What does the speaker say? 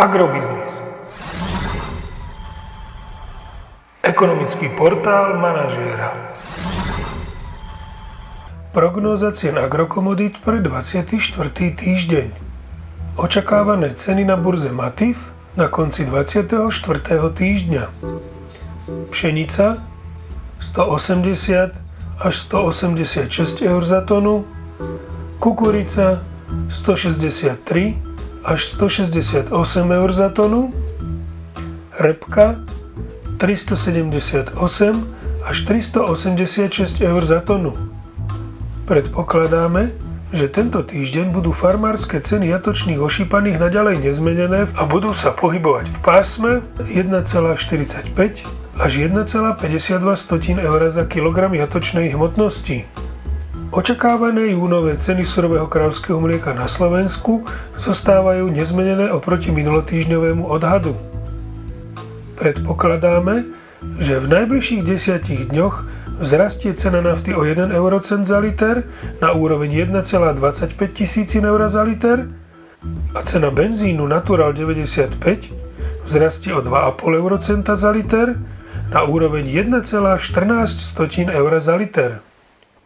Agrobiznis. Ekonomický portál manažéra. Prognóza cien agrokomodít pre 24. týždeň. Očakávané ceny na burze Matif na konci 24. týždňa. Pšenica 180 až 186 eur za tonu, kukurica 163 až 168 eur za tonu, repka 378 až 386 eur za tonu. Predpokladáme, že tento týždeň budú farmárske ceny jatočných ošípaných naďalej nezmenené a budú sa pohybovať v pásme 1,45 až 1,52 eur za kilogram jatočnej hmotnosti. Očakávané júnové ceny surového kravského mlieka na Slovensku zostávajú nezmenené oproti minulotýžňovému odhadu. Predpokladáme, že v najbližších desiatich dňoch vzrastie cena nafty o 1 eurocent za liter na úroveň 1,25 tisícin eur za liter a cena benzínu Natural 95 vzrastie o 2,5 eurocenta za liter na úroveň 1,14 eur za liter.